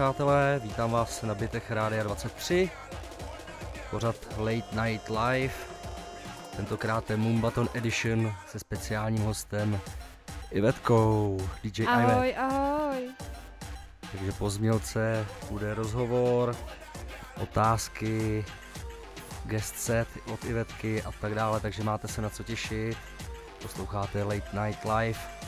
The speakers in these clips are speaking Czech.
Přátelé, vítám vás na bytech Rádia 23, pořad Late Night Live, tentokrát je Mumbaton Edition se speciálním hostem Ivetkou, DJ Ahoj, Ivet. ahoj. Takže po změlce bude rozhovor, otázky, guest set od Ivetky a tak dále, takže máte se na co těšit. Posloucháte Late Night Live.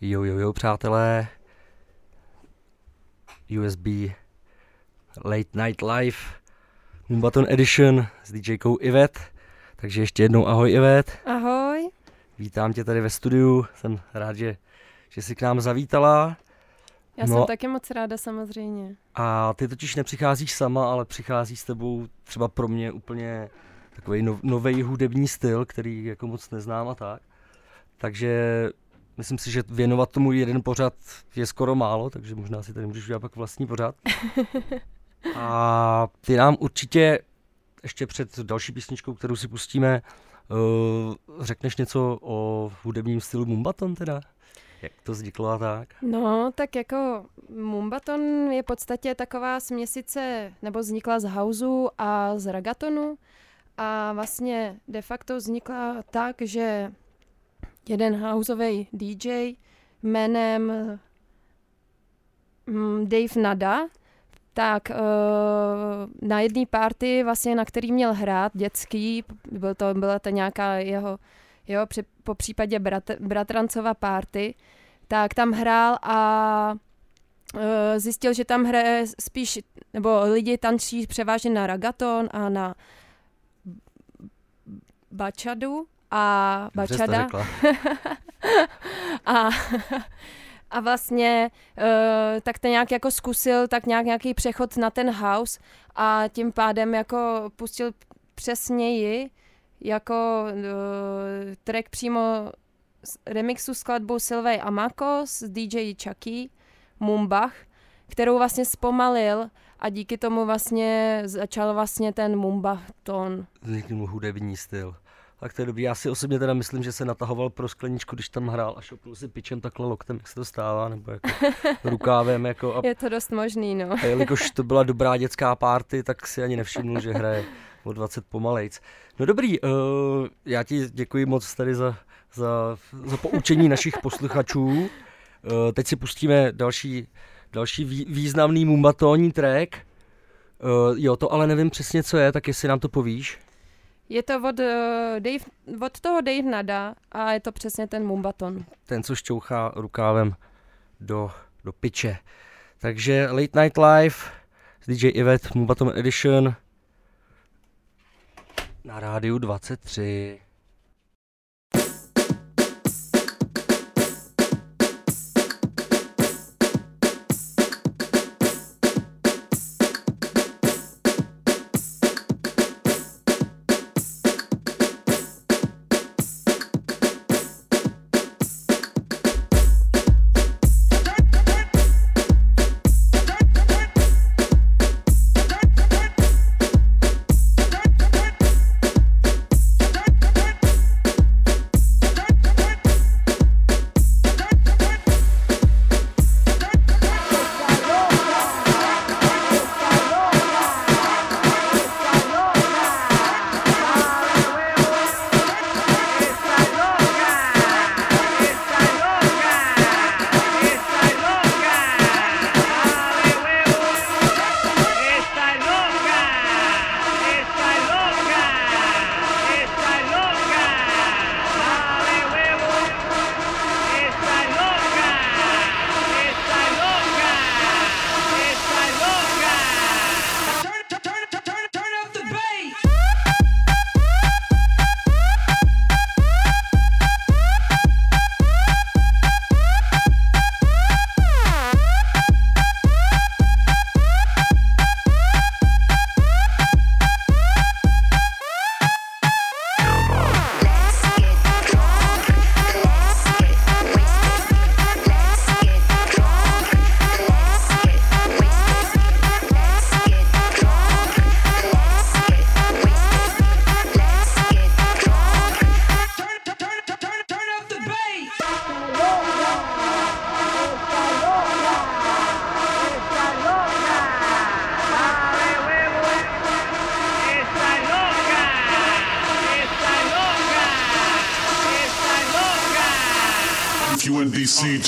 Jo, jo, jo, přátelé. USB Late Night Live Mumbaton Edition s DJkou Ivet. Takže ještě jednou ahoj Ivet. Ahoj. Vítám tě tady ve studiu. Jsem rád, že, že jsi k nám zavítala. Já No. jsem taky moc ráda samozřejmě. A ty totiž nepřicházíš sama, ale přichází s tebou třeba pro mě úplně takový no, nový hudební styl, který jako moc neznám a tak. Takže myslím si, že věnovat tomu jeden pořad je skoro málo, takže možná si tady můžeš udělat pak vlastní pořad. A ty nám určitě ještě před další písničkou, kterou si pustíme, uh, řekneš něco o hudebním stylu Mumbaton teda? Jak to vzniklo a tak? No, tak jako Mumbaton je v podstatě taková směsice, nebo vznikla z houseu a z ragatonu. A vlastně de facto vznikla tak, že jeden houseový DJ jménem mm, Dave Nada, tak uh, na jedné party, vlastně, na který měl hrát dětský, byl to, byla to nějaká jeho, jeho při, po případě brat, bratrancova party, tak tam hrál a uh, zjistil, že tam hraje spíš, nebo lidi tančí převážně na ragaton a na bačadu a Dobře bačada a, a vlastně uh, tak ten nějak jako zkusil tak nějak nějaký přechod na ten house a tím pádem jako pustil přesněji jako uh, track přímo z remixu skladbou Sylvej Amako s DJ Chucky Mumbach, kterou vlastně zpomalil a díky tomu vlastně začal vlastně ten mumbaton. Vzniknul hudební styl. Tak to je dobrý. Já si osobně teda myslím, že se natahoval pro skleničku, když tam hrál a šopnul si pičem takhle loktem, jak se to stává, nebo jako rukávem. Jako a, Je to dost možný, no. a jelikož to byla dobrá dětská party, tak si ani nevšimnul, že hraje o 20 pomalejc. No dobrý, uh, já ti děkuji moc tady za, za, za poučení našich posluchačů. Uh, teď si pustíme další, další vý, významný mumbatónní track. Uh, jo, to ale nevím přesně, co je, tak jestli nám to povíš. Je to od, uh, Dave, od toho Dave Nada a je to přesně ten mumbaton. ten, co šťouchá rukávem do, do piče. Takže Late Night Live s DJ Ivet Mubaton Edition na rádiu 23.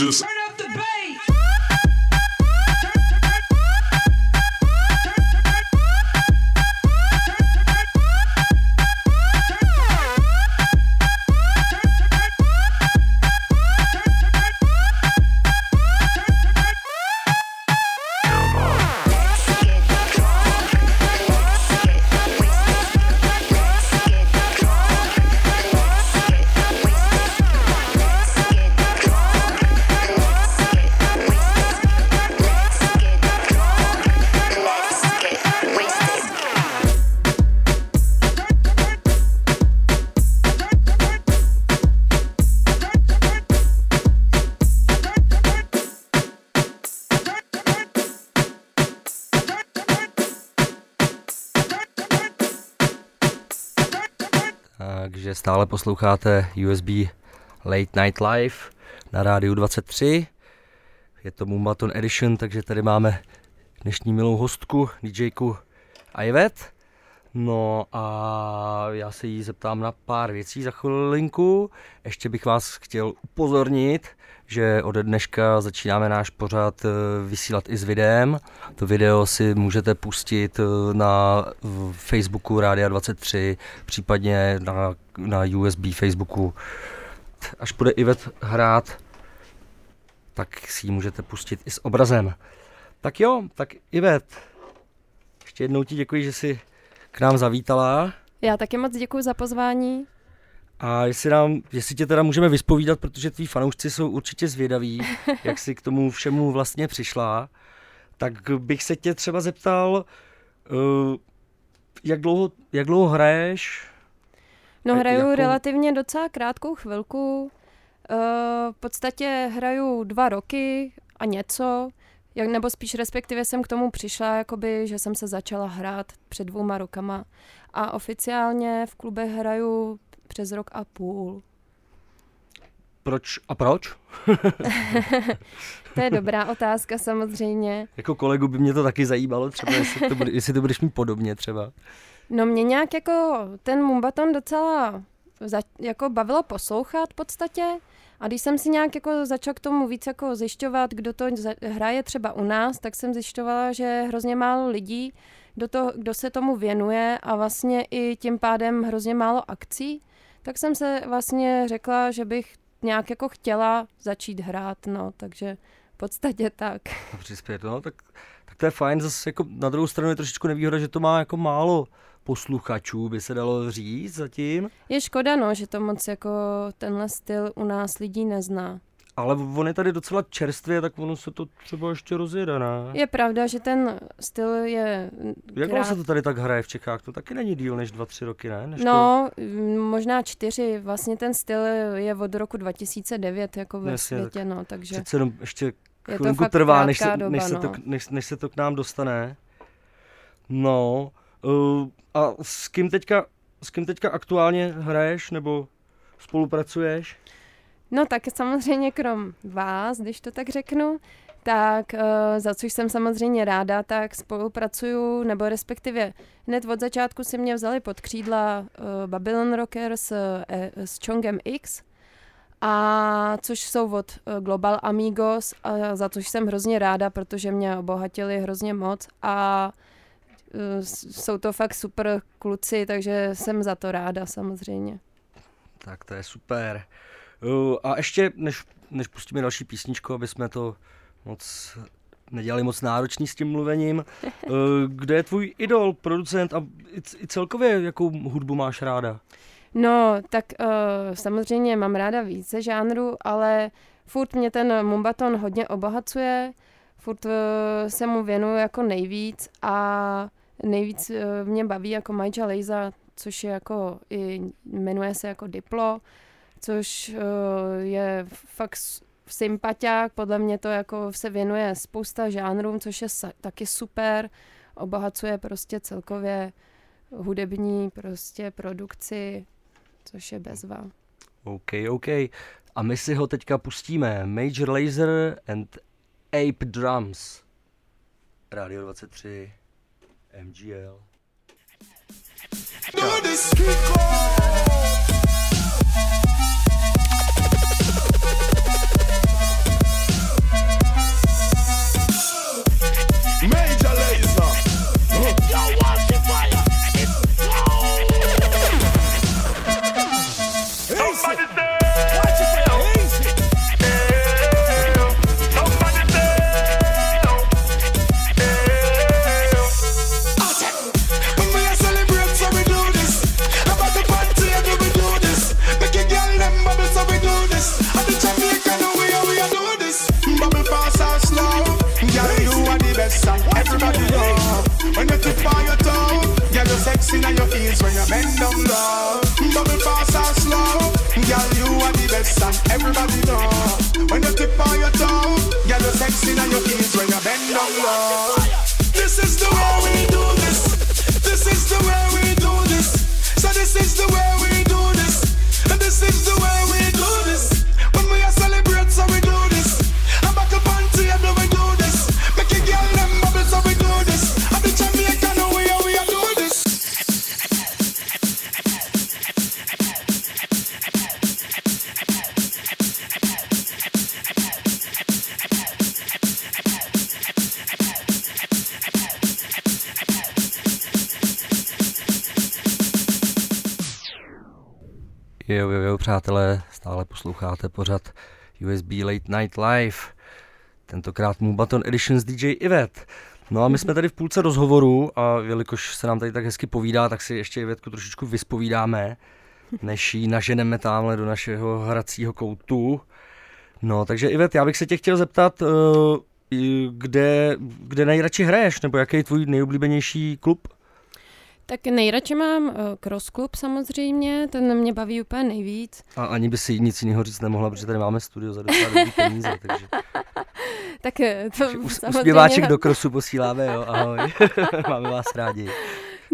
Just stále posloucháte USB Late Night Live na rádiu 23. Je to Mumbaton Edition, takže tady máme dnešní milou hostku, DJku Ivet. No a já se jí zeptám na pár věcí za chvilinku. Ještě bych vás chtěl upozornit, že ode dneška začínáme náš pořad eh, vysílat i s videem. To video si můžete pustit eh, na Facebooku Rádia 23, případně na, na USB Facebooku. Až bude Ivet hrát, tak si ji můžete pustit i s obrazem. Tak jo, tak Ivet, ještě jednou ti děkuji, že jsi k nám zavítala. Já taky moc děkuji za pozvání. A jestli, nám, jestli tě teda můžeme vyspovídat, protože tví fanoušci jsou určitě zvědaví, jak jsi k tomu všemu vlastně přišla, tak bych se tě třeba zeptal, uh, jak dlouho, jak dlouho hraješ? No A hraju jakou- relativně docela krátkou chvilku. Uh, v podstatě hraju dva roky a něco. jak, nebo spíš respektive jsem k tomu přišla, jakoby, že jsem se začala hrát před dvouma rokama a oficiálně v klubech hraju přes rok a půl. Proč a proč? To je dobrá otázka samozřejmě. Jako kolegu by mě to taky zajímalo, třeba jestli to, bude, jestli to budeš mít podobně třeba. No mě nějak jako ten Mumbaton docela za, jako bavilo poslouchat v podstatě. A když jsem si nějak jako začala k tomu víc jako zjišťovat, kdo to za- hraje třeba u nás, tak jsem zjišťovala, že hrozně málo lidí, kdo, to, kdo se tomu věnuje a vlastně i tím pádem hrozně málo akcí. Tak jsem se vlastně řekla, že bych nějak jako chtěla začít hrát, no, takže v podstatě tak. A přispět, no, tak, tak to je fajn, zase jako na druhou stranu je trošičku nevýhoda, že to má jako málo posluchačů, by se dalo říct zatím, Je škoda, no, že to moc jako tenhle styl u nás lidí nezná. Ale on je tady docela čerstvě, tak ono se to třeba ještě rozjede, ne? Je pravda, že ten styl je... Jak krát- dlouho se to tady tak hraje v Čechách? To taky není díl než dva, tři roky, ne? Než to... No, mm, možná čtyři. Vlastně ten styl je od roku 2009 jako ve Jasně, světě, no, takže Přece jenom ještě je to chvilinku fakt trvá, než se, doba, než, se no. to, k- než, než se to k nám dostane. No, uh, a s kým teďka, s kým teďka aktuálně hraješ nebo spolupracuješ? No tak samozřejmě krom vás, když to tak řeknu, tak uh, za což jsem samozřejmě ráda, tak spolupracuju, nebo respektive hned od začátku si mě vzali pod křídla uh, Babylon Rockers uh, s Chongem X, a což jsou od Global Amigos, a za což jsem hrozně ráda, protože mě obohatili hrozně moc a jsou to fakt super kluci, takže jsem za to ráda samozřejmě. Tak to je super. Uh, a ještě, než, než pustíme další písničku, aby jsme to moc nedělali moc náročný s tím mluvením, uh, kde je tvůj idol, producent a i, celkově jakou hudbu máš ráda? No, tak uh, samozřejmě mám ráda více žánrů, ale furt mě ten Mumbaton hodně obohacuje, furt uh, se mu věnuju jako nejvíc a nejvíc uh, mě baví jako Majja Lejza, což je jako i jmenuje se jako Diplo, což uh, je fakt sympatiák, podle mě to jako se věnuje spousta žánrům, což je sa- taky super, obohacuje prostě celkově hudební prostě produkci, což je bezva. OK, OK. A my si ho teďka pustíme. Major Laser and Ape Drums. Radio 23. MGL. Do When you tip on your toe, girl, you sexy on your heels when you bend down low. Bubble fast and slow. Girl, you are the best, and everybody know. When you tip on your toe, girl, you sexy on your heels when you bend down low. Jo, jo, jo, přátelé, stále posloucháte pořad USB Late Night Live. Tentokrát Mubaton Edition s DJ Ivet. No a my jsme tady v půlce rozhovoru a jelikož se nám tady tak hezky povídá, tak si ještě Ivetku trošičku vyspovídáme, než ji naženeme tamhle do našeho hracího koutu. No, takže Ivet, já bych se tě chtěl zeptat, eh, kde, kde nejradši hraješ, nebo jaký je tvůj nejoblíbenější klub? Tak nejradši mám uh, Cross Club samozřejmě, ten mě baví úplně nejvíc. A ani by si nic jiného říct nemohla, protože tady máme studio za docela dobrý peníze, takže, Tak eh, to takže us, samozřejmě, do krosu posíláme, jo, ahoj, máme vás rádi,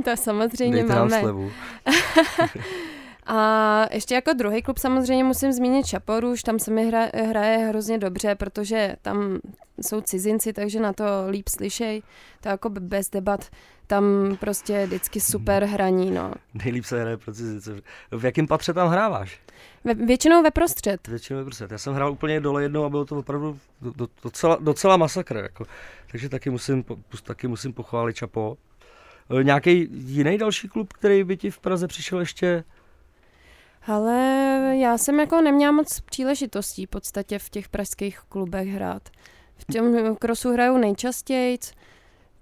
to samozřejmě dejte nám máme. slevu. A ještě jako druhý klub samozřejmě musím zmínit Čaporuš, tam se mi hra, hraje hrozně dobře, protože tam jsou cizinci, takže na to líp slyšej, to jako bez debat, tam prostě vždycky super hraní, no. Nejlíp se hraje pro cizince. V jakém patře tam hráváš? Ve, většinou ve prostřed. Většinou prostě. Já jsem hrál úplně dole jednou a bylo to opravdu do, do, docela, docela masakr. Jako. Takže taky musím, taky musím pochválit Čapo. E, Nějaký jiný další klub, který by ti v Praze přišel ještě? Ale já jsem jako neměla moc příležitostí v podstatě v těch pražských klubech hrát. V těm krosu hraju nejčastěji,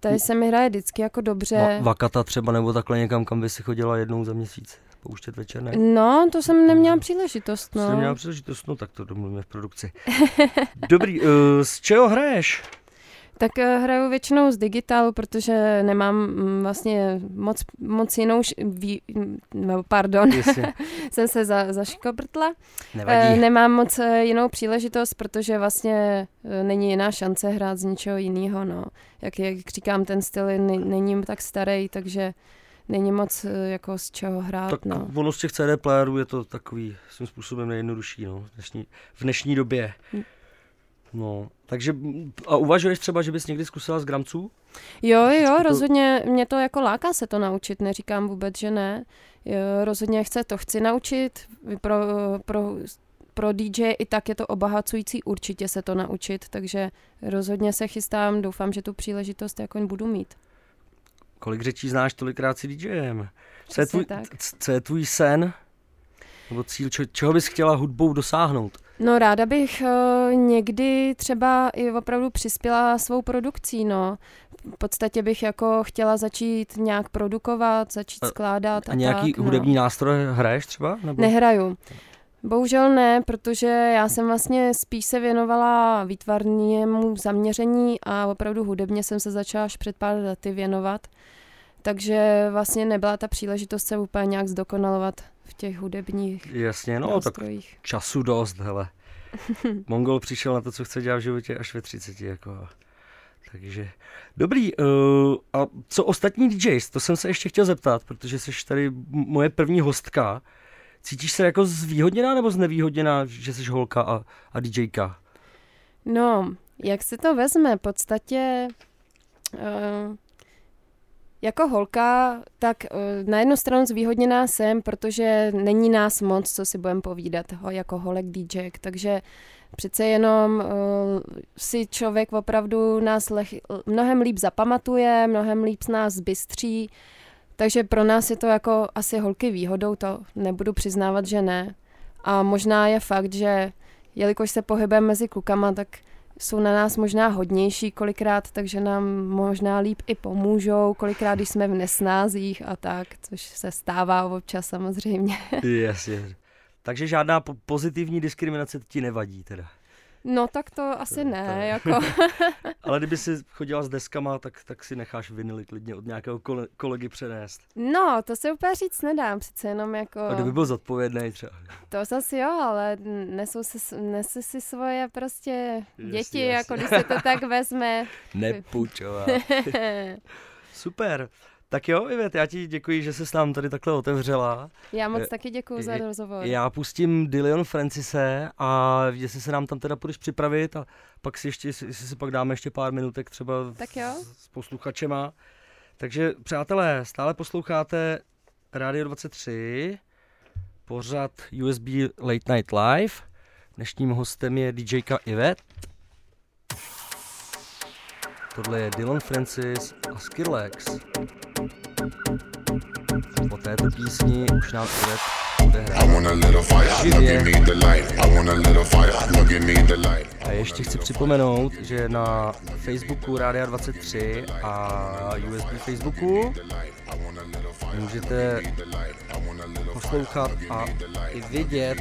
tady se mi hraje vždycky jako dobře. Va- Vakata třeba nebo takhle někam, kam by si chodila jednou za měsíc? Pouštět večer, ne? No, to jsem neměla příležitost, No. No. neměla příležitost, no tak to domluvíme v produkci. Dobrý, uh, z čeho hraješ? Tak eh, hraju většinou z digitálu, protože nemám mm, vlastně moc, moc jinou, š- vý, mm, no, pardon, jsem se za, zaškobrtla. nevadí. Eh, nemám moc eh, jinou příležitost, protože vlastně není jiná šance hrát z ničeho jiného. No. Jak, jak říkám, ten styl ne- není tak starý, takže není moc jako z čeho hrát. Tak no. ono z těch CD playerů je to takový svým způsobem nejjednodušší no, v, dnešní, v dnešní době. No, takže a uvažuješ třeba, že bys někdy zkusila z gramců? Jo, jo, to- rozhodně mě to jako láká se to naučit, neříkám vůbec, že ne. Jo, rozhodně chce to chci naučit, pro, pro, pro DJ i tak je to obohacující určitě se to naučit, takže rozhodně se chystám, doufám, že tu příležitost jako budu mít. Kolik řečí znáš, tolikrát si DJem. Co je, tvůj, co je tvůj sen? Nebo cíl, čo, čeho bys chtěla hudbou dosáhnout? No ráda bych uh, někdy třeba i opravdu přispěla svou produkcí, no. V podstatě bych jako chtěla začít nějak produkovat, začít skládat a, A nějaký tak, no. hudební nástroj hraješ třeba? Nebo? Nehraju. Bohužel ne, protože já jsem vlastně spíš se věnovala výtvarnému zaměření a opravdu hudebně jsem se začala až před pár lety věnovat. Takže vlastně nebyla ta příležitost se úplně nějak zdokonalovat v těch hudebních Jasně, no tak nástrojích. času dost, hele. Mongol přišel na to, co chce dělat v životě až ve 30, jako. Takže, dobrý, uh, a co ostatní DJs, to jsem se ještě chtěl zeptat, protože jsi tady moje první hostka. Cítíš se jako zvýhodněná nebo znevýhodněná, že jsi holka a, a DJka? No, jak se to vezme? V podstatě uh, jako holka, tak uh, na jednu stranu zvýhodněná jsem, protože není nás moc, co si budeme povídat ho, jako holek DJ, takže přece jenom uh, si člověk opravdu nás leh, mnohem líp zapamatuje, mnohem líp z nás zbystří, takže pro nás je to jako asi holky výhodou, to nebudu přiznávat, že ne. A možná je fakt, že jelikož se pohybujeme mezi klukama, tak jsou na nás možná hodnější kolikrát, takže nám možná líp i pomůžou, kolikrát, když jsme v nesnázích a tak, což se stává občas samozřejmě. Jasně. Takže žádná po- pozitivní diskriminace ti nevadí teda. No tak to asi To- to ne, je- jako Ale kdyby si chodila s deskama, tak, tak si necháš vinily klidně od nějakého kole, kolegy přenést. no, to se úplně říct nedám, přece jenom jako, A kdyby byl zodpovědný třeba. to zase jo, ale nesou si, nese si svoje prostě děti, Jasně, jako když se to tak vezme. Nepůjčová. Super. Tak jo, Ivet, já ti děkuji, že jsi s nám tady takhle otevřela. Já moc Je- taky děkuji za je- rozhovor. Já pustím Dillion Francise a jestli se nám tam teda půjdeš připravit a pak si ještě, jestli si pak dáme ještě pár minutek třeba Tak jo. s, s posluchačema. Takže přátelé, stále posloucháte Radio 23, pořad USB Late Night Live. Dnešním hostem je DJka Ivet. Tohle je Dylan Francis a Skrillex. Po této písni už nám want a ještě chci připomenout, že na Facebooku Rádia 23 a USB Facebooku můžete poslouchat a i vidět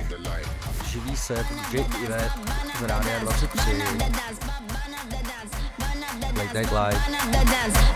živý set DJ Ivet z Rádia 23. like that glide. Burn up the dance,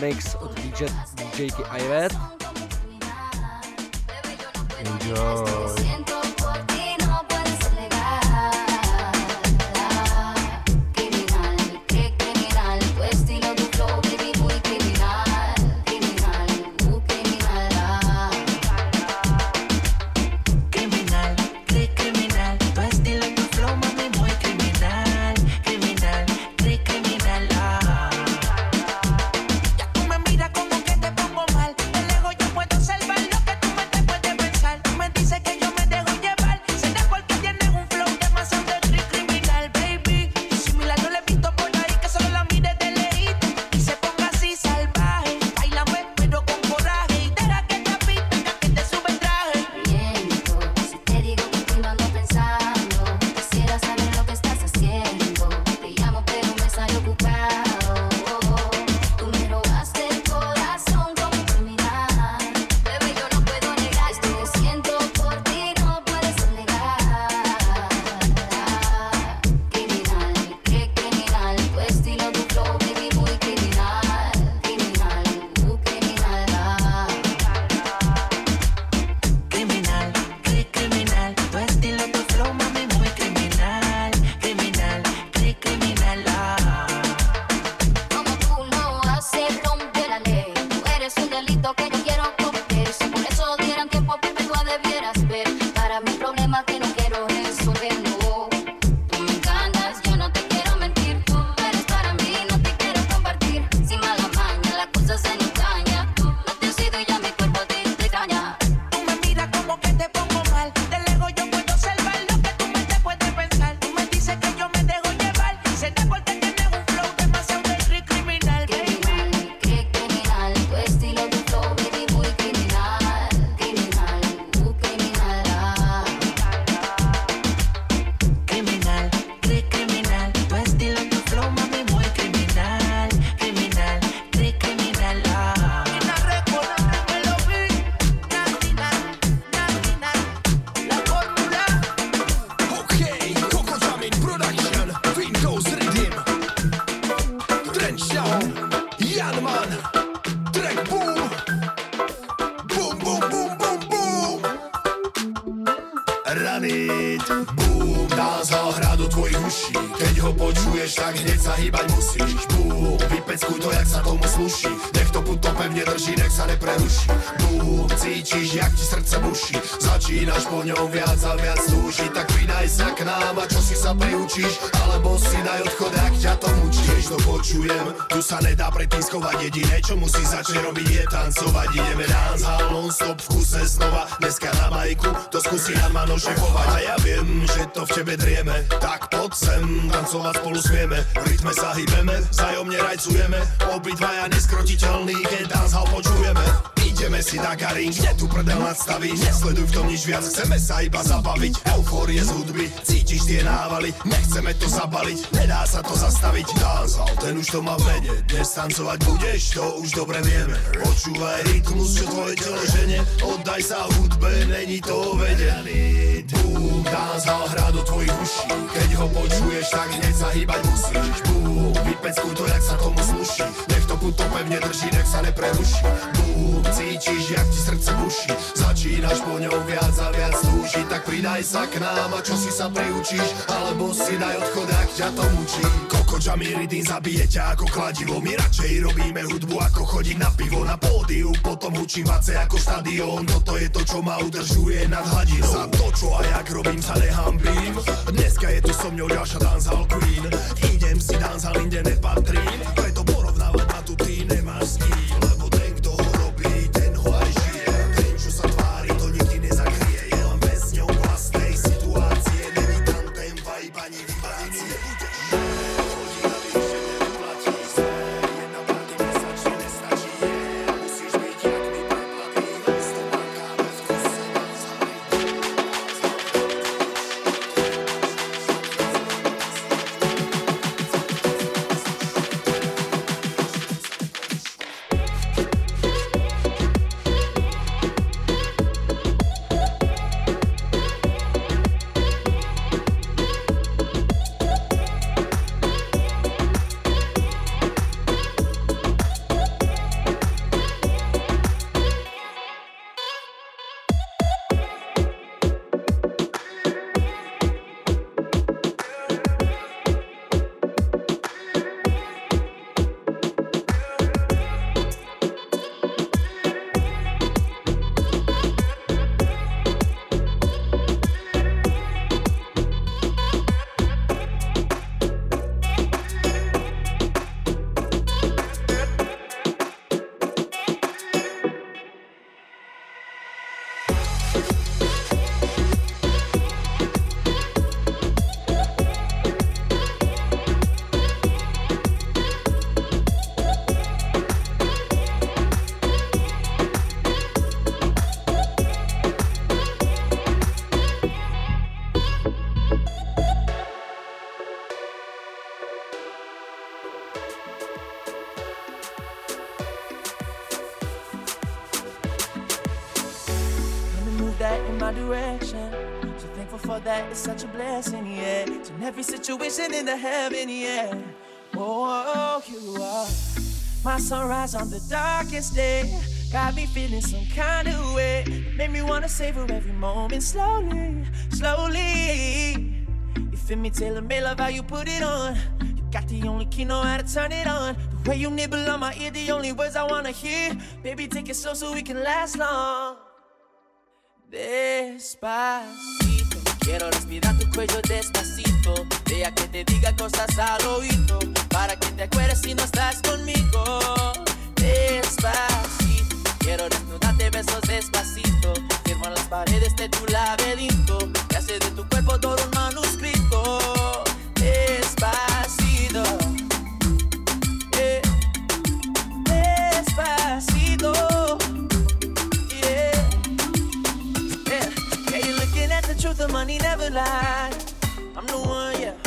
mix od DJ, DJky Ivet. punto pevně drží, nech se nepreruší. Boom, cítíš, jak ti srdce buší. Začínáš po něm viac a viac služí Tak vynaj se k nám a čo si sa priučíš. Alebo si naj odchod, jak ťa to mučí. Když to počujem, tu sa nedá pretiskovať Jediné, čo musí začne robiť je tancovať Ideme dance hall non stop v kuse znova. Dneska na majku, to skúsi na mano šefovať A ja viem, že to v tebe drieme Tak pod sem, tancovať spolu smieme V rytme sa hýbeme, vzájomne rajcujeme. Obidvaja neskrotiteľný, keď dancehall počujeme Ideme si Dakarin, kde tu prdel nadstaví. Nesleduj v tom nič viac, chceme sa iba zabaviť. Eufórie z hudby, cítiš tie návaly Nechceme to zabaliť, nedá sa to zastaviť. Dancehall, ten už to má v mene. Dnes tancovať budeš, to už dobre vieme. Počúvaj rytmus, čo tvoje telo žene. Oddaj sa hudbe, není to vedený Boom, dancehall hrá do tvojich uší. Keď ho počuješ, tak hneď sa hýbať musíš. Boom, vypeckuj to, jak sa tomu sluší. Nech to puto pevne drží, nech sa nepreruší. Boom, cítiš, jak ti srdce buší. Začínaš po ňou viac a viac túžiť Tak pridaj sa k nám a čo si sa priučíš? Alebo si daj odchod, ak ťa to mučí. Koko Jammy Ridin zabije ťa ako kladivo. My radšej robíme hudbu ako chodiť na pivo. Na pódiu, potom hučím vace ako štadión. Toto je to, čo ma udržuje nad hladinou. Za to, čo a jak robím, sa nehambím. Dneska je tu so mňou ďalšia dancehall queen. Idem si dancehall, inde nepatrím Preto porovnávať ma tu ty nemáš s kým Situation into heaven, yeah. Oh, you are my sunrise on the darkest day. Got me feeling some kind of way. Made me wanna savor every moment slowly, slowly. You feel me, tailor made, love how you put it on. You got the only key, know how to turn it on. The way you nibble on my ear, the only words I wanna hear. Baby, take it slow so we can last long. This Despacito, quiero respirar tu cuello despacito. Deja que te diga cosas al oído, para que te acuerdes si no estás conmigo. Despacito, quiero desnudarte besos despacito. Firmo en las paredes de tu laberinto, y hace de tu cuerpo todo un manuscrito. Despacito, the money never lies. I'm the one, yeah.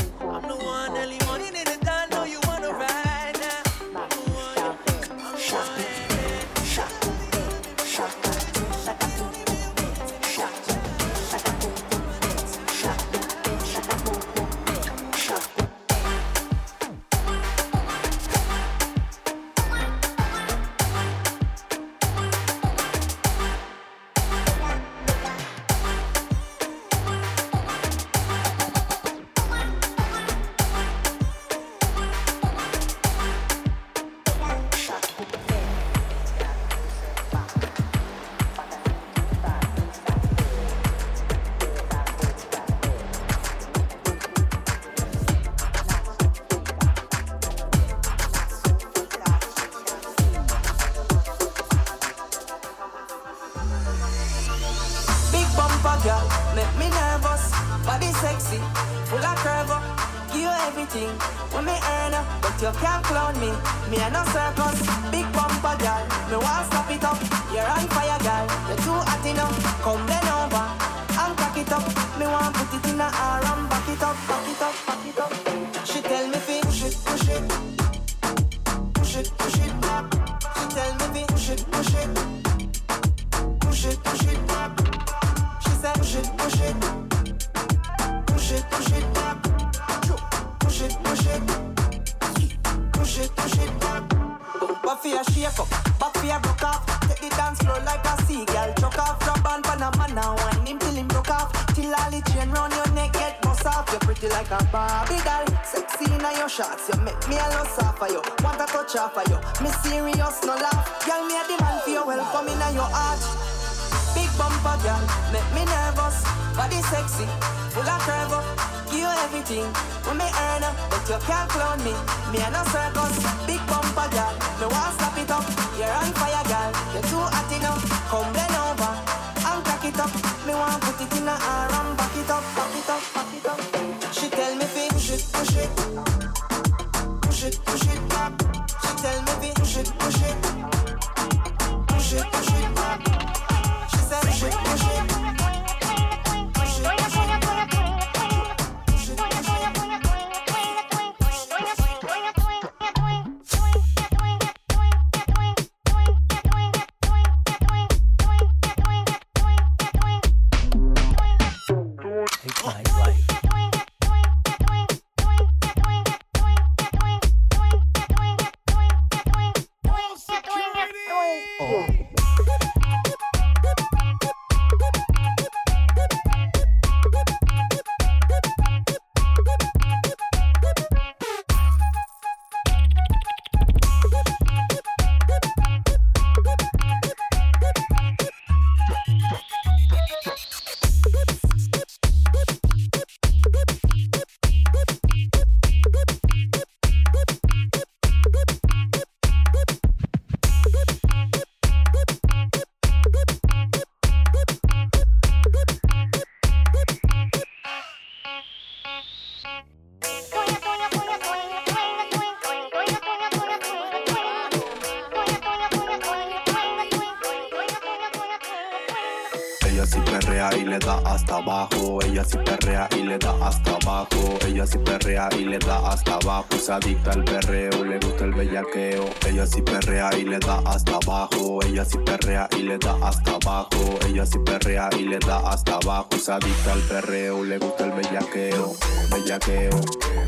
adicta al perreo, le gusta el bellaqueo. Ella sí perrea y le da hasta abajo. Ella sí perrea y le da hasta abajo. Ella sí perrea y le da hasta abajo. Es adicta al perreo, le gusta el bellaqueo. Bellaqueo,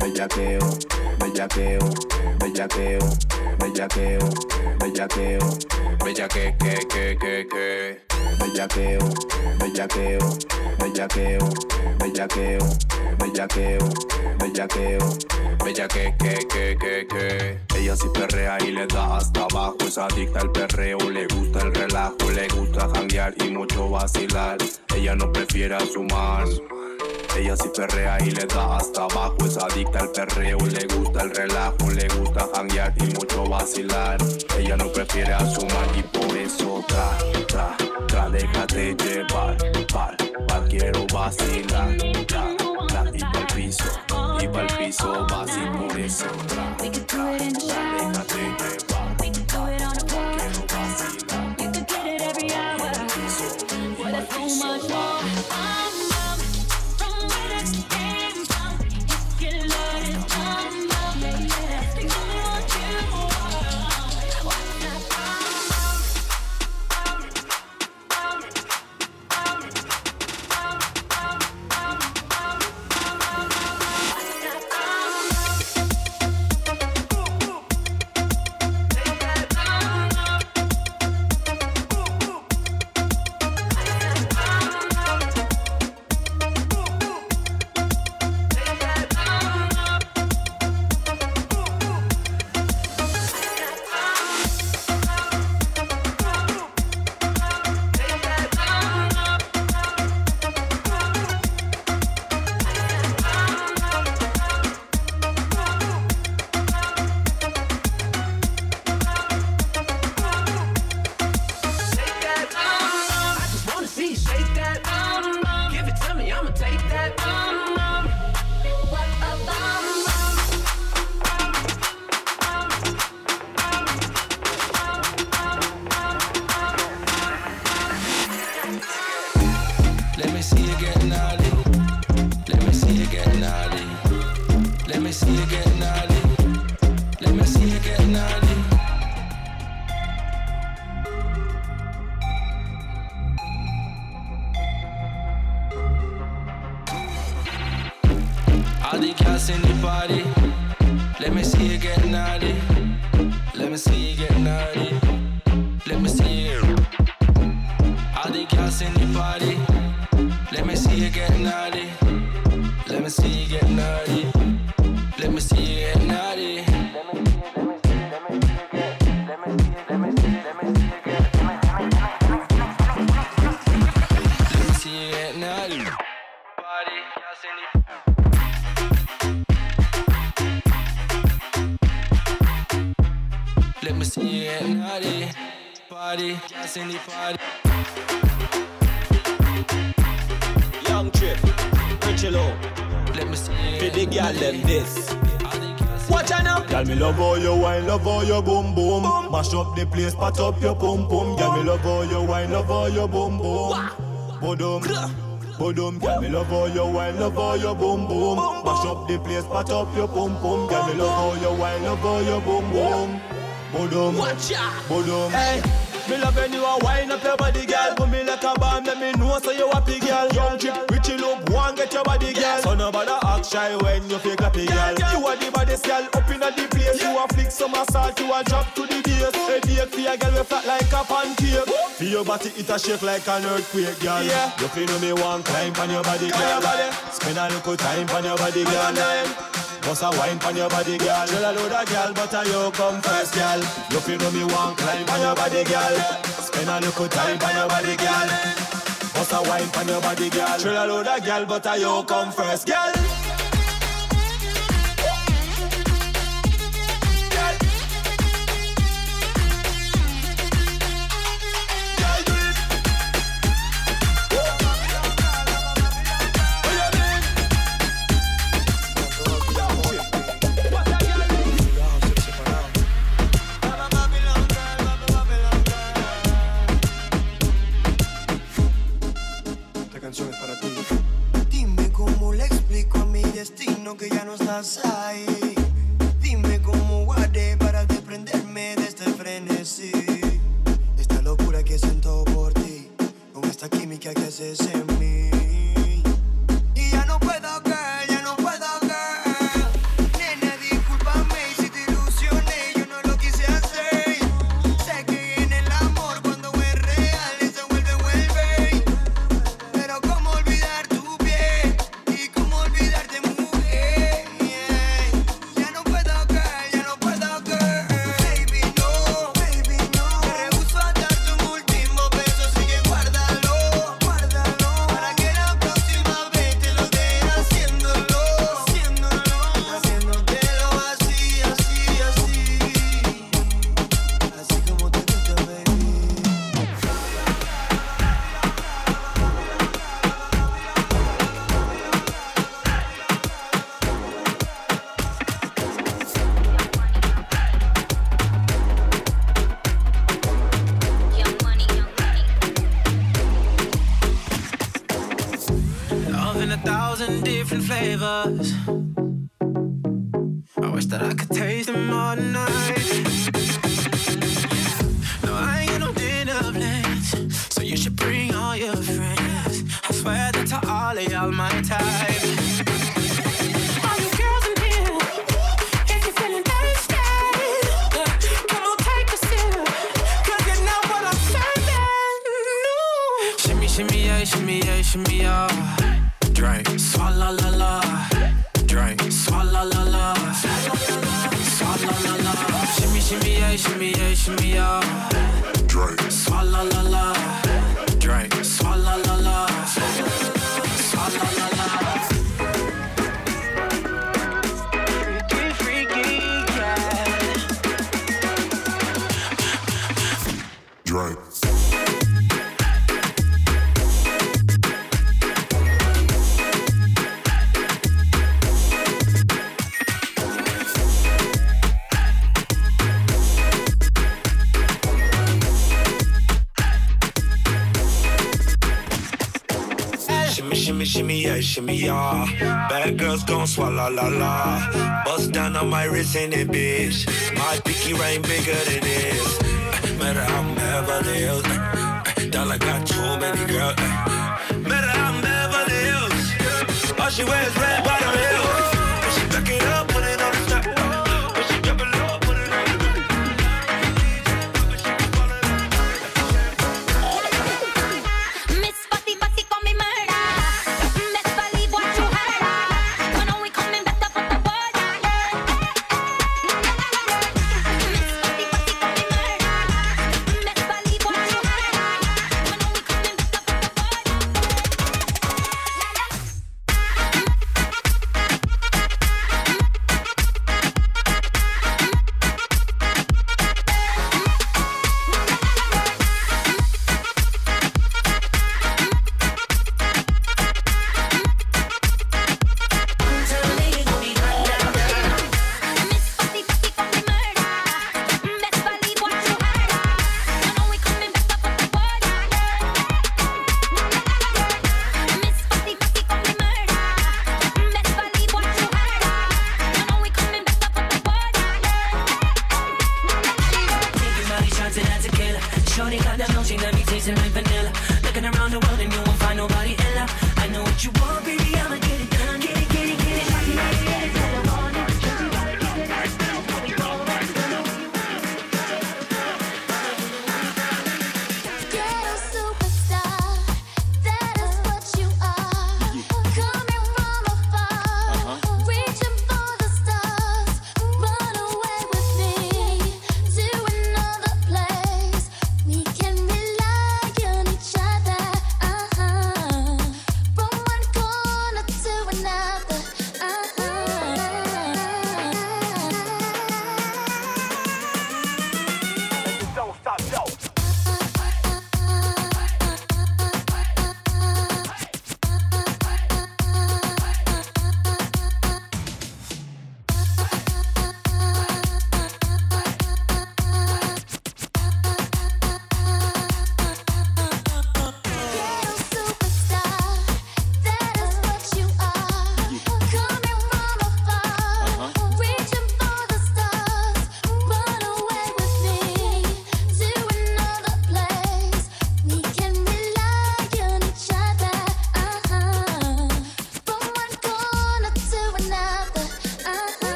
bellaqueo, bellaqueo, bellaqueo, bellaqueo, bellaqueo. Bellaque, que, que, que, que bellaqueo, bellaqueo, bellaqueo, bellaqueo, bellaqueo, bellaqueo, bellaque, que, que, que, que. Ella sí perrea y le da hasta abajo, es adicta al perreo, le gusta el relajo, le gusta janguear y mucho vacilar. Ella no prefiere a su. Ella sí perrea y le da hasta abajo, es adicta al perreo, le gusta el relajo, le gusta janguear y mucho vacilar. Ella no prefiere a su y por eso tra, tra, tra déjate llevar, par, par, quiero vacilar, tra, tra, y piso, y pa'l piso, vas y por. Let me see you get naughty. Party, girls in the party. Young Trip, Richie Low, Let me see you for the girl them this. Watch out now. Girl, me love how you wine, love how you boom boom. Mash up the place, pat up your pum pum. Girl, me love how you wine, love how you boom boom. Bodum, bodum. Girl, me love how you wine, love how you boom boom. Mash up the place, pat up your pum pum. Girl, me love how you wine, love how you boom boom. Bodum, Watch out. bodum. Hey, me love when you a wine up your body, girl. Put me like a bomb, let me know so you happy, girl. Young Trip, One get your body, girl. So nobody act shy when you feel happy, girl. You are the baddest girl up in the place. You a flick some assault, you a drop to the base. Hey, date for a girl, we flat like a pancake. For your body, it a shake like an earthquake, girl. Yeah. You feel me one climb on your body, girl. Spend a little time on your body, girl. Bust a wine on your body, girl. Tell a load of girl, but I you come first, girl. You feel me one climb on your body, girl. Spend a little time on your body, girl. A wine on your body, girl. Tell a load of girl, but I you come first, girl. as I Bad girls gon' swallow la la. Bust down on my wrist in it, bitch. My pinky ring bigger than this. Uh, Matter I'm Beverly Hills. uh, Dollar got too many girls. uh, Matter I'm Beverly Hills. All she wears red bottom heels.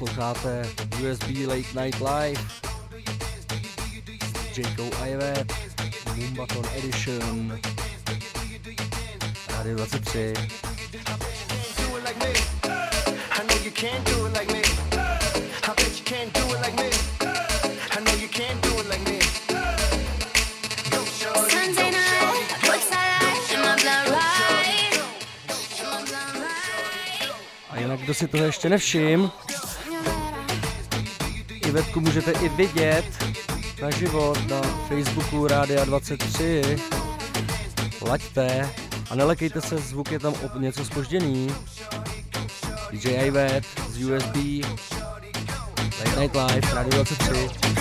posloucháte USB Late Night Live s Jakou Ivet, Mumbaton Edition, Radio 23. I jinak kdo si toho ještě nevšim, Ivetku můžete i vidět na život na Facebooku Rádia 23. Laďte a nelekejte se, zvuk je tam něco spožděný. DJ Ivet z USB, Late Night Live, Radio 23.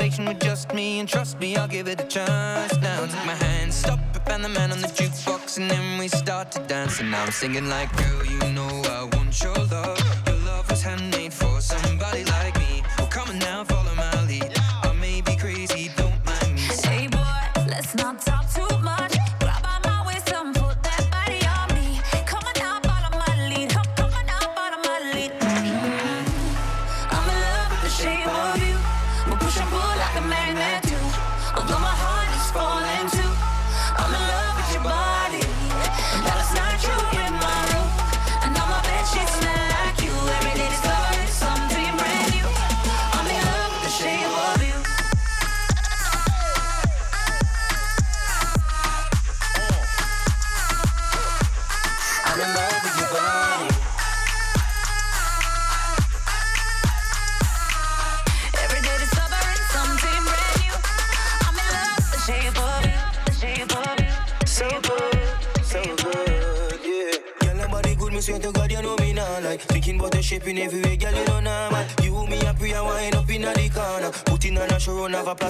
conversation with just me, and trust me, I'll give it a chance. Now take my hand, stop it, and the man on the jukebox, and then we start to dance. And now I'm singing like, girl, you know I want your love.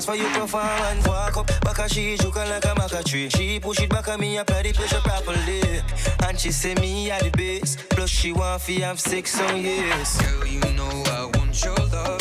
As for you perform and walk up, back a she juking like a maca tree. She push it back at me, apply the pressure properly. And she say me at the base, plus she want fi have six on yes. Girl, you know I want your love.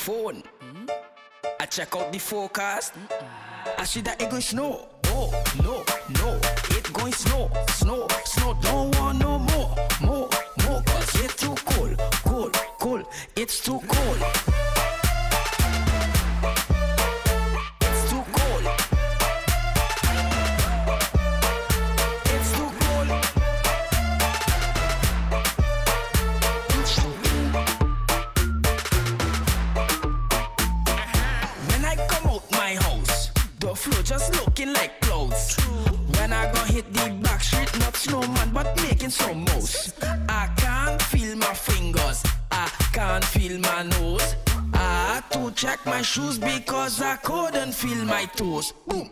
phone. Mm? I check out the forecast. Mm-mm. I see that it going snow. go flow just looking like clouds. When I go hit the back street, not snowman, but making some moves. I can't feel my fingers, I can't feel my nose. I had to check my shoes because I couldn't feel my toes. Boom.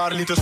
Carlitos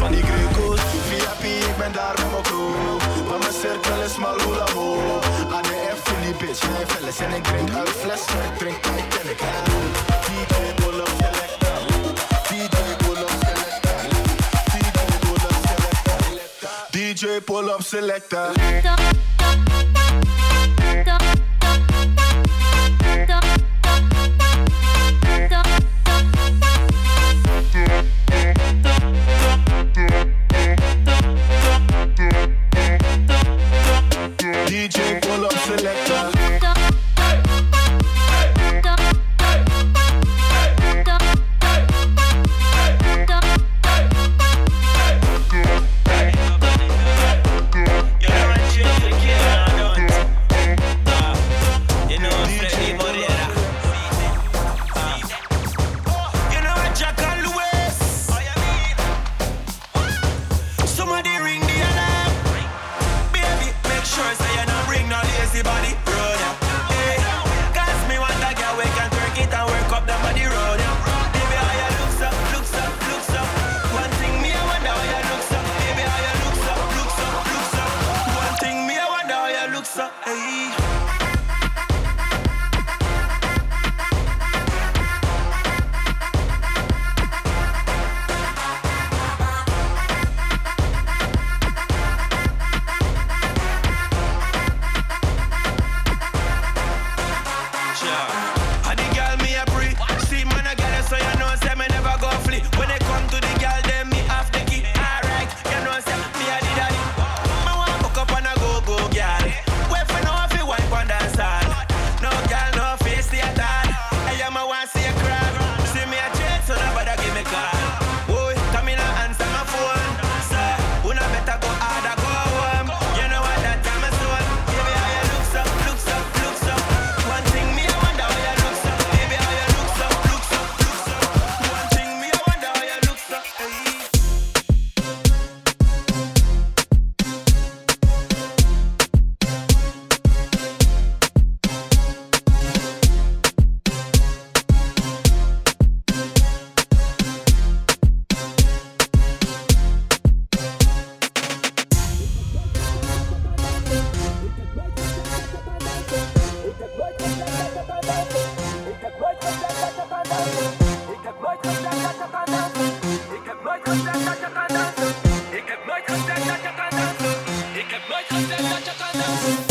Like a mic on that,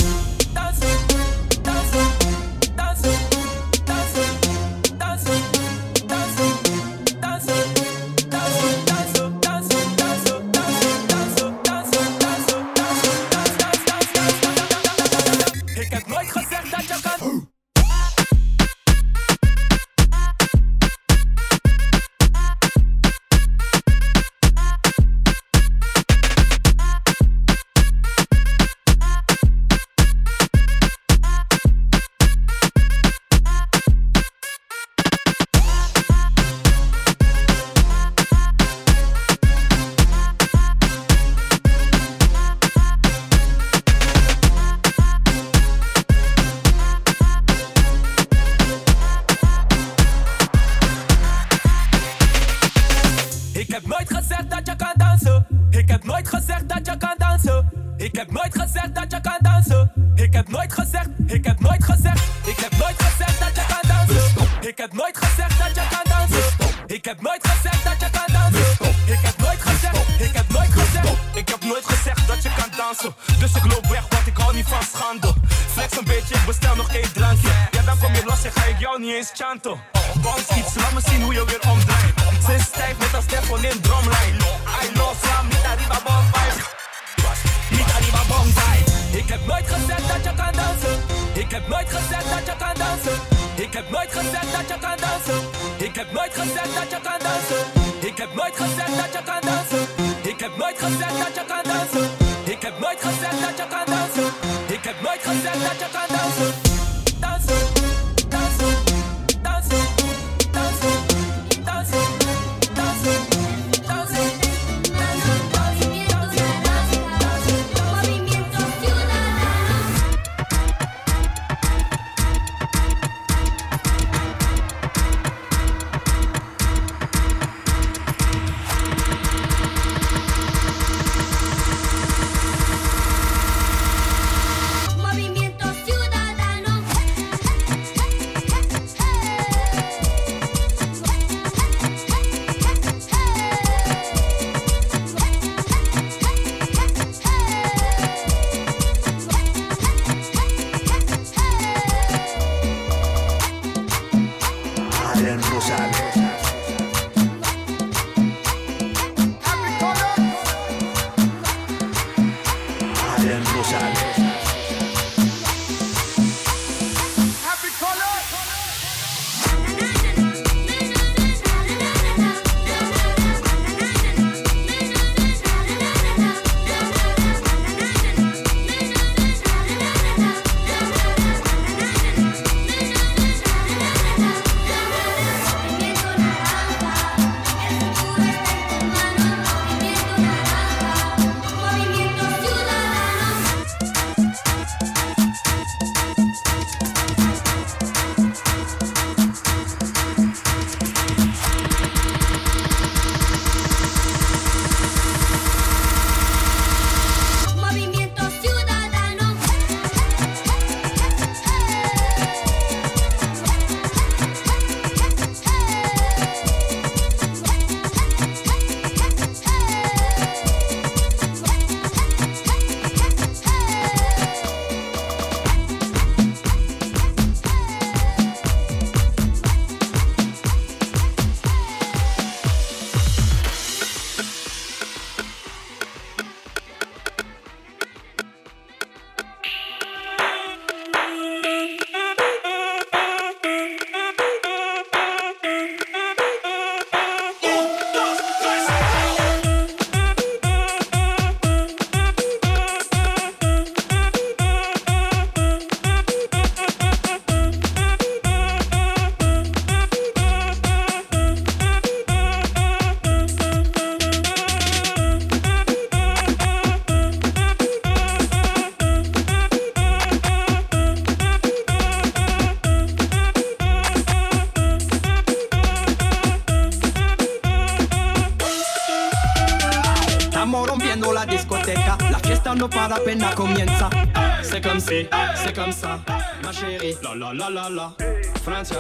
La la la la. Francia,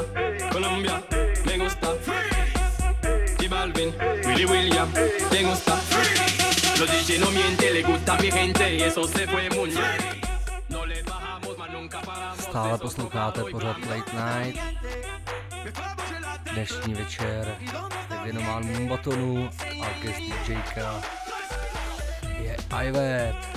Colombia, me gusta. Y Balvin, Willy William, me gusta. Los DJ no mienten, le gusta mi gente y eso se fue muy bien. No. Stále posloucháte pořád Late Night. Dnešní večer je věnován Mumbatonu a guest DJka je Ivet.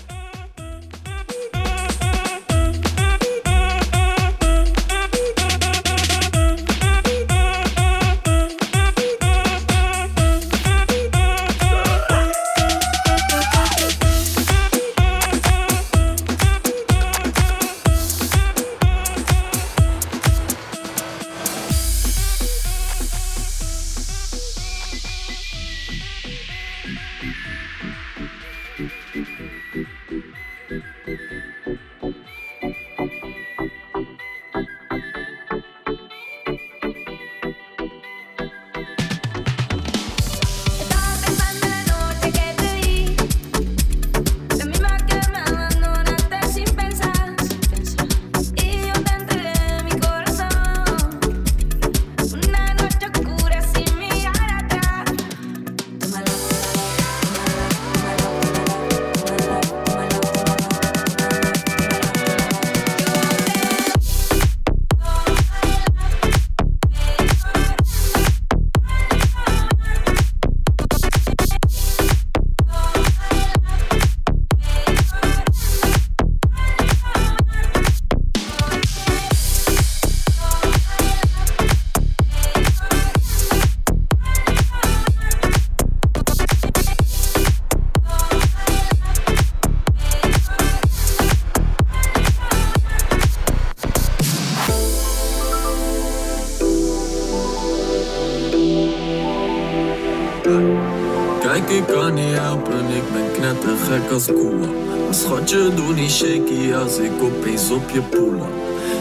Op je poelen.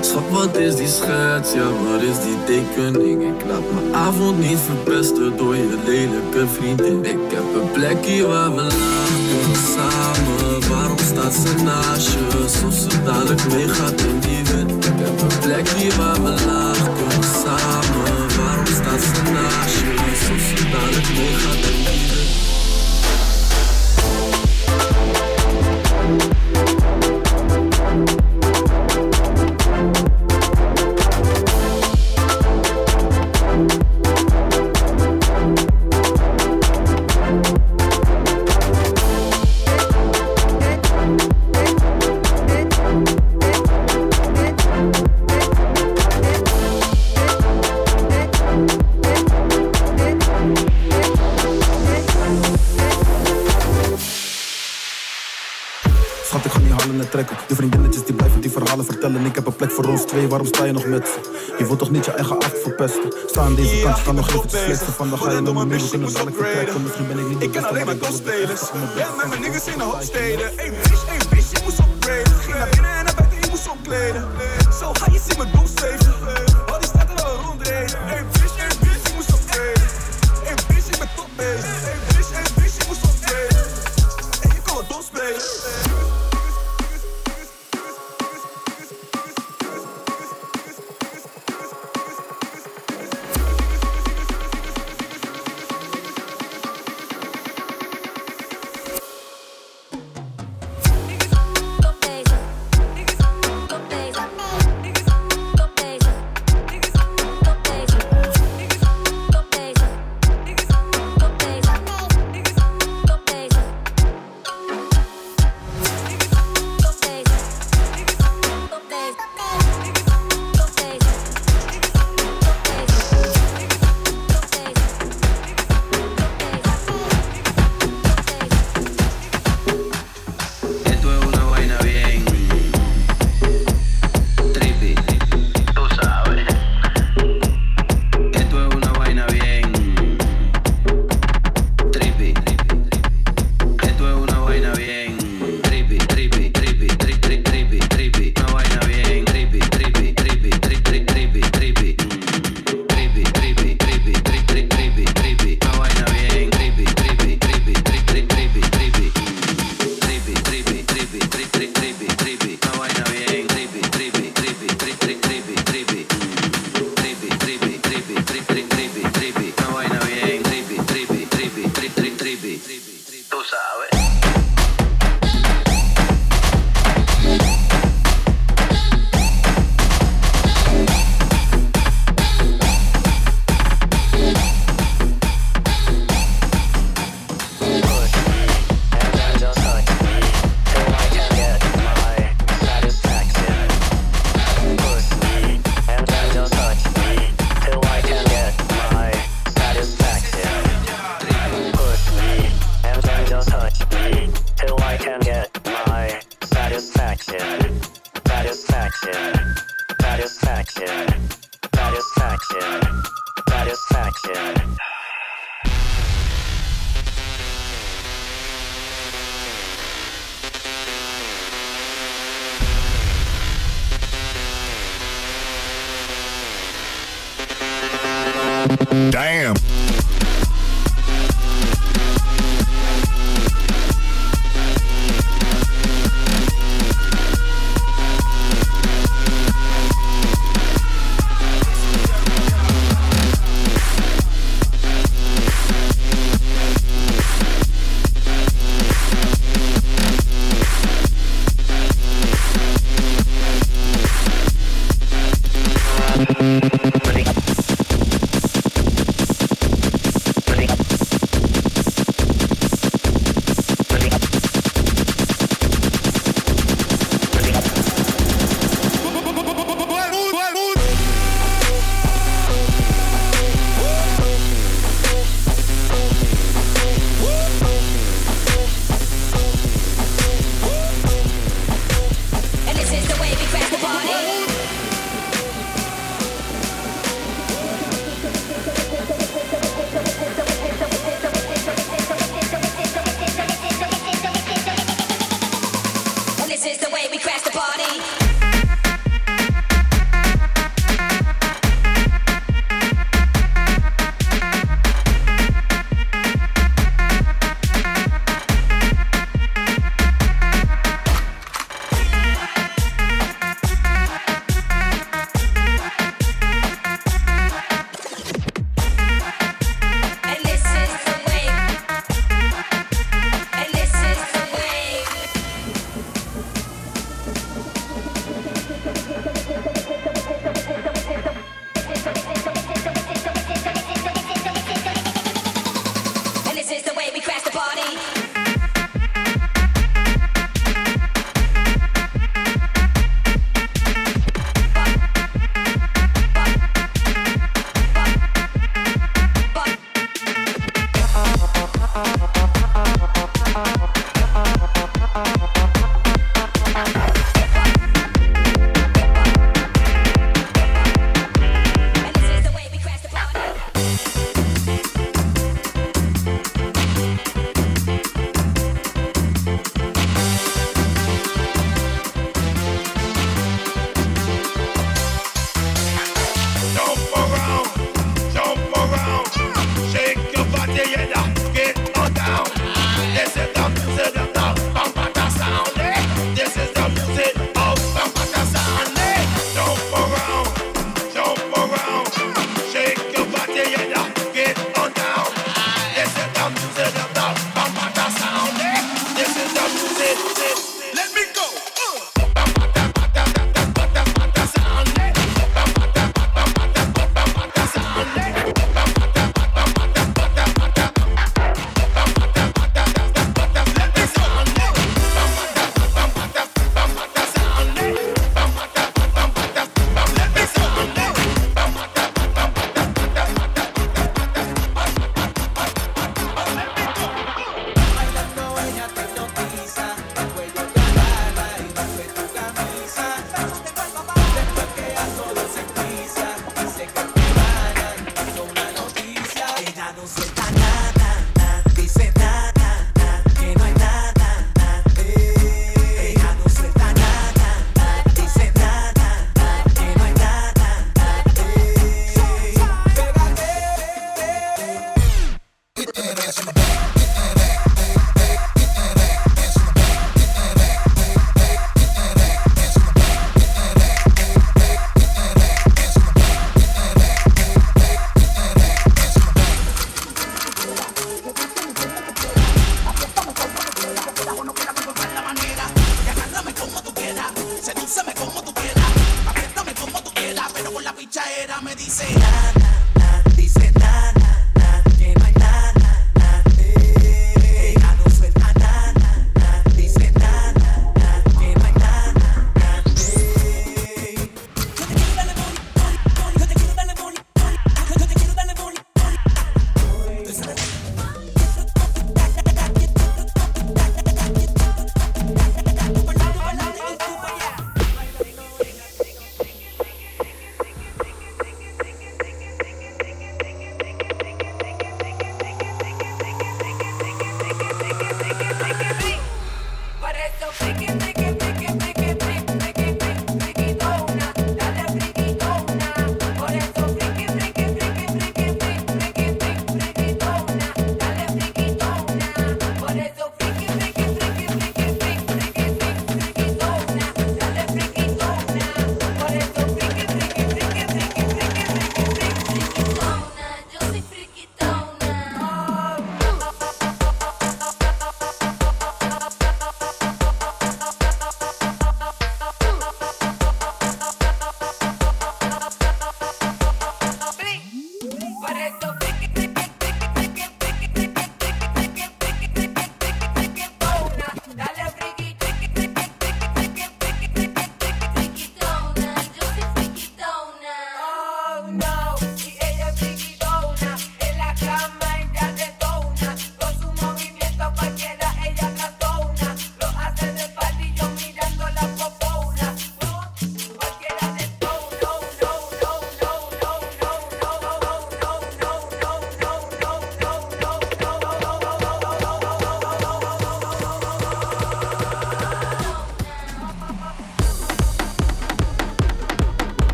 Schat, wat is die schets? Ja, wat is die tekening? Ik laat mijn avond niet verpesten door je lelijke vriendin. Ik heb een plekje waar we lachen samen. Waarom staat ze naast je? Alsof ze dadelijk meegaat in die wit. Ik heb een plekje waar we lachen samen. Waarom staat ze naast je? Alsof ze dadelijk meegaat in die wit. Plek voor ons twee, waarom sta je nog met ze? Je wilt toch niet je eigen acht verpesten? Sta aan deze kant, je kan nog even te flexen. Van dan ga je naar me, we kunnen dadelijk vertrekken. Misschien ben ik niet de Ik beste, alleen maar ik beste. Ben met mijn niggas in de hoofdsteden.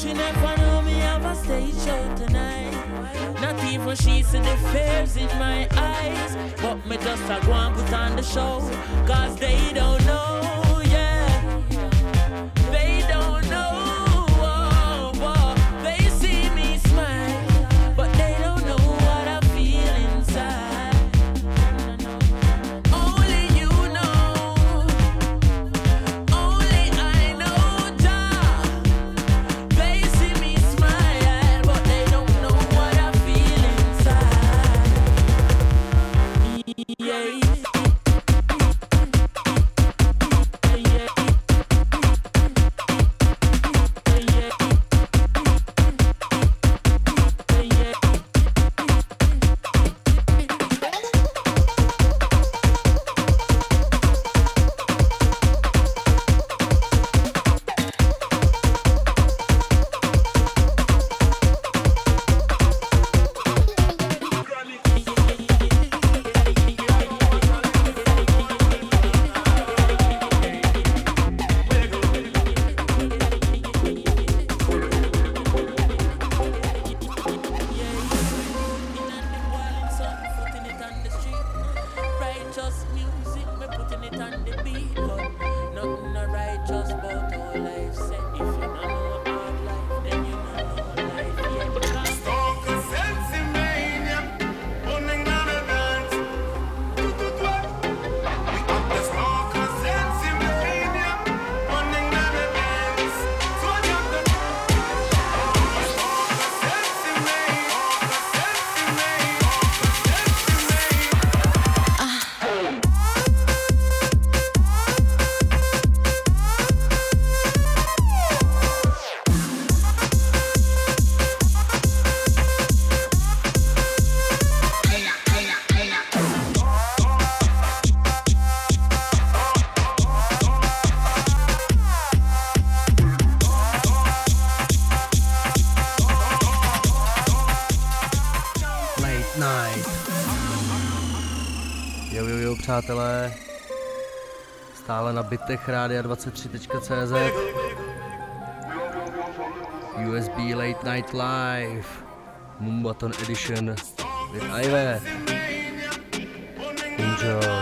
She never know me have a stage show tonight. Not even she see the fears in my eyes. But me just a go and put on the show. Cause they don't know. přátelé. Stále na bytech rádia 23.cz. USB Late Night Live Mumbaton Edition with Ive. Enjoy.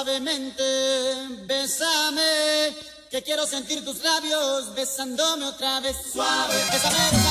suavemente, bésame, que quiero sentir tus labios besándome otra vez. Suave, bésame.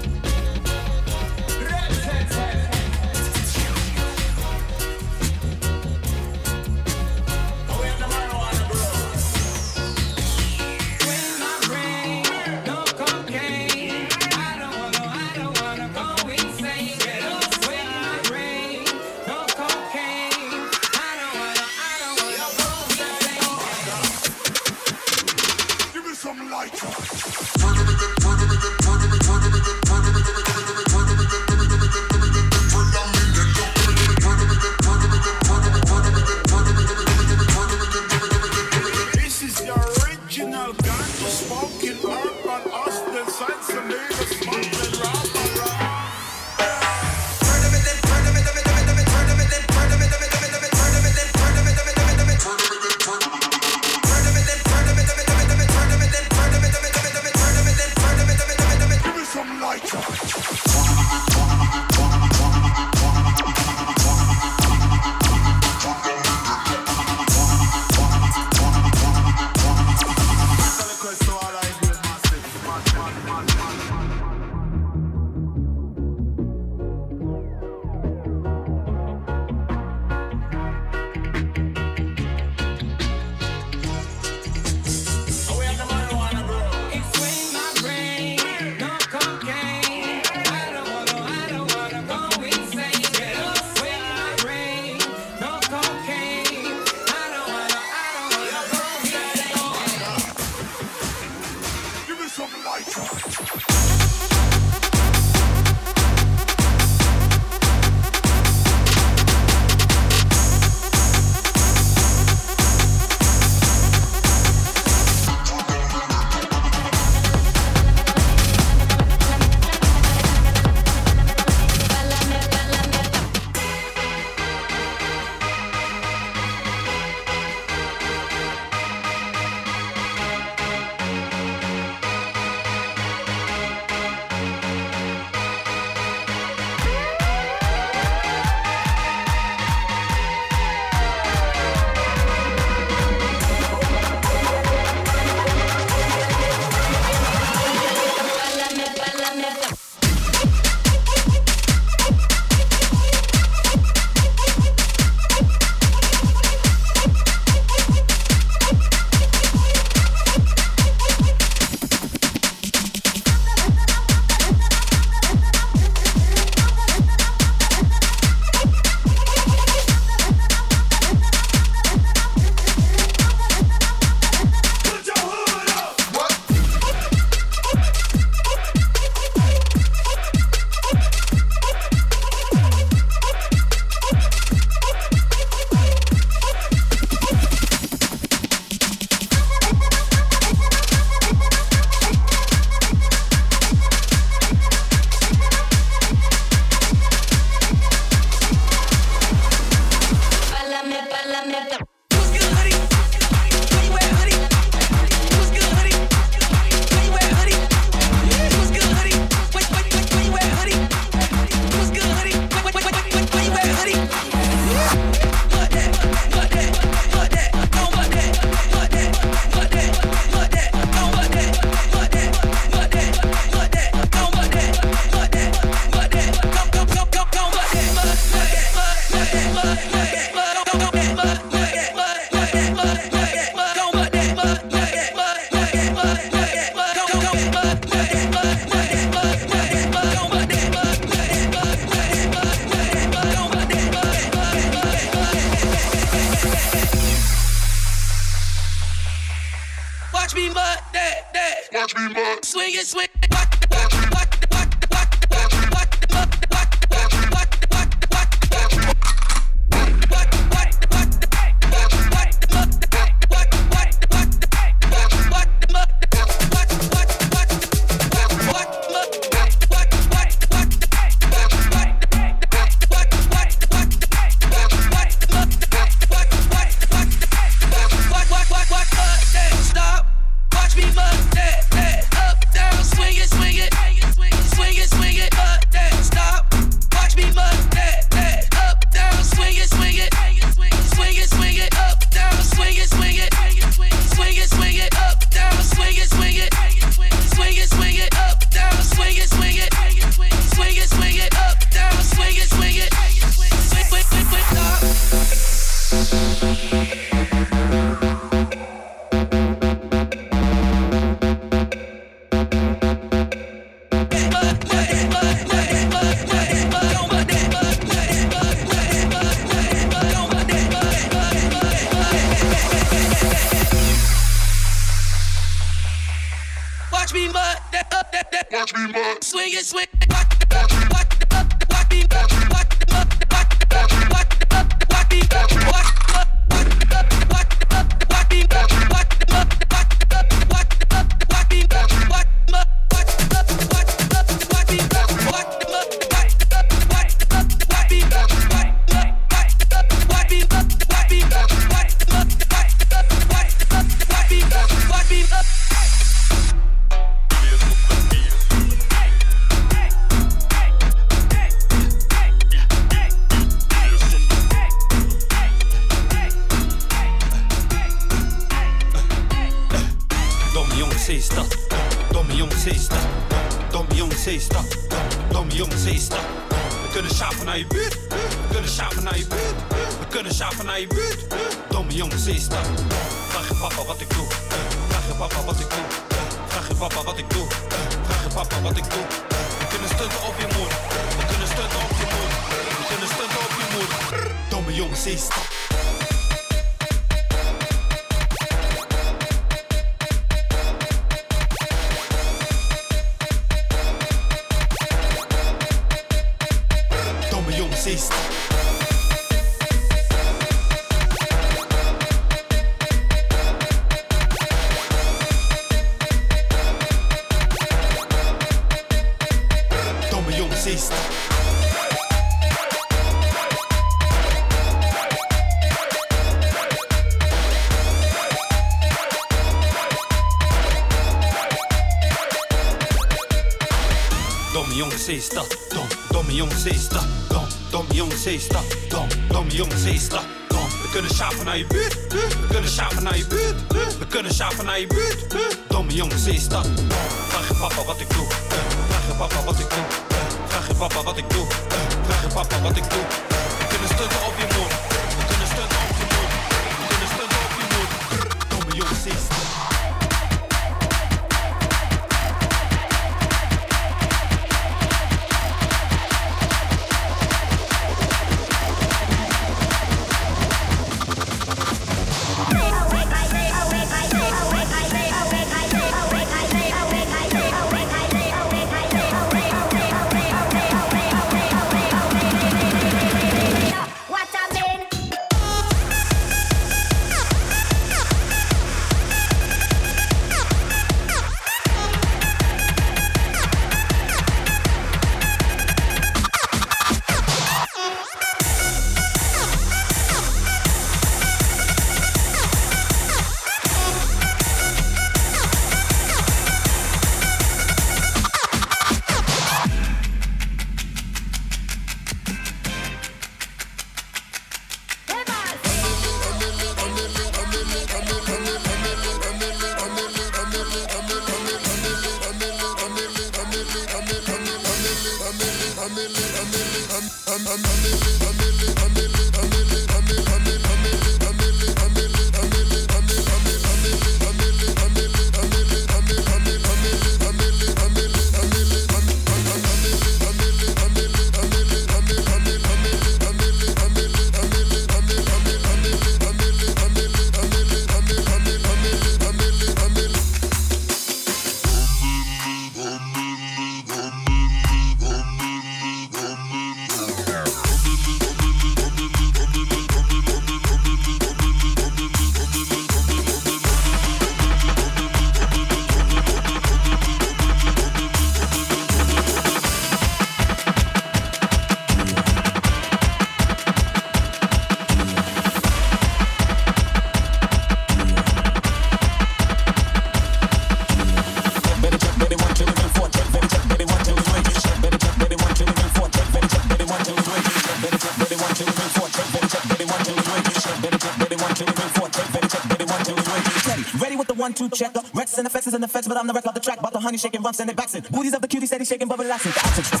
I'm the rest of the track. but the honey shaking, rump sending backs in. Booties of the cutie, steady shaking, bubble relaxing. The action.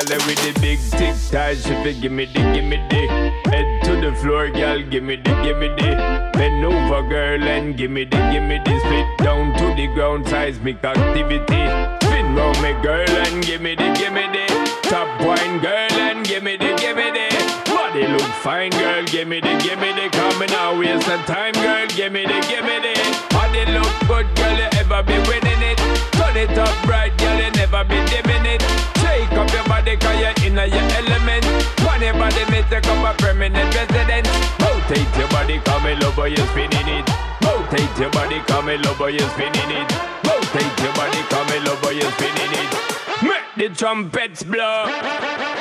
Girl with the big tic tac, she fi give me the, give me the. Head to the floor, girl, give me the, give me the. Bend over, girl, and give me the, give me the. Spit down to the ground, seismic activity. Spin round me, girl, and give me the, give me the. Top wine, girl, and give me the, give me the. Body look fine, girl, give me the, give me the. Coming out, waste the time, girl, give me the, give me the. Body look good, girl, you ever be winning it. Turn it up bright, girl, you never be dimming cause you're in your element. On your body, me take up a permanent residence. Rotate your body, come in love, you spinning it. Rotate your body, come in love, you spinning it. Rotate your body, come in love, you spinning it. Make the trumpets blow.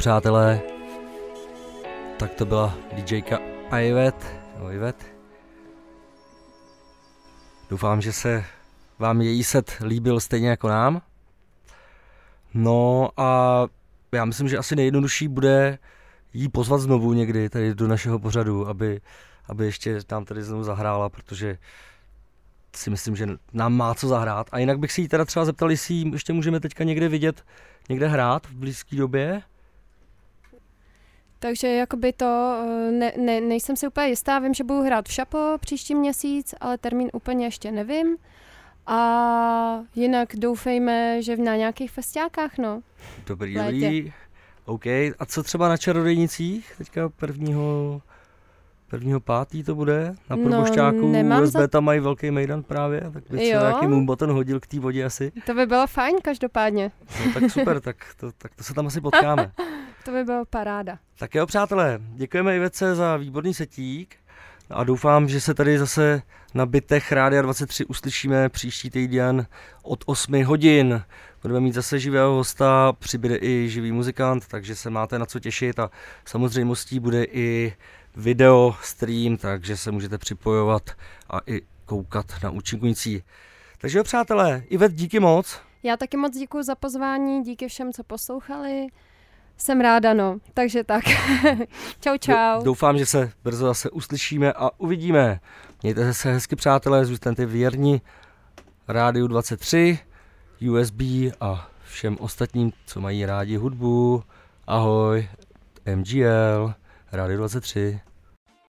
Přátelé, tak to byla DJka Ivet, Ivet. Doufám, že se vám její set líbil stejně jako nám. No a já myslím, že asi nejjednodušší bude jí pozvat znovu někdy tady do našeho pořadu, aby, aby ještě tam tady znovu zahrála, protože si myslím, že nám má co zahrát. A jinak bych si jí teda třeba zeptal, jestli ji ještě můžeme teďka někde vidět, někde hrát v blízké době. Takže jakoby to, eh, ne, ne, nejsem si úplně jistá, vím, že budu hrát v Šapo příští měsíc, ale termín úplně ještě nevím. A jinak doufejme, že na nějakých festiákách, no. Dobrý, dobrý. OK. A co třeba na čarodejnicích? Teďka prvního, prvního pátý to bude? Na No, prvošťáku nemám USB za- tam mají velký mejdan právě, tak by se nějaký moonbutton hodil k té vodě asi. To by bylo fajn každopádně. No, tak super, tak to, tak to se tam asi potkáme. To by bylo paráda. Tak jo, přátelé, děkujeme Ivece za výborný setík a doufám, že se tady zase na bytech Rádia 23 uslyšíme příští týden od 8 hodin. Budeme mít zase živého hosta, přibude i živý muzikant, takže se máte na co těšit a samozřejmostí bude i video stream, takže se můžete připojovat a i koukat na účinkující. Takže jo, přátelé, Ivet, díky moc. Já taky moc děkuji za pozvání, díky všem, co poslouchali. Jsem ráda, no. Takže tak. čau, čau. Doufám, že se brzo zase uslyšíme a uvidíme. Mějte se hezky, přátelé, zůstaňte věrni Rádiu 23, USB a všem ostatním, co mají rádi hudbu. Ahoj, MGL, Rádio 23.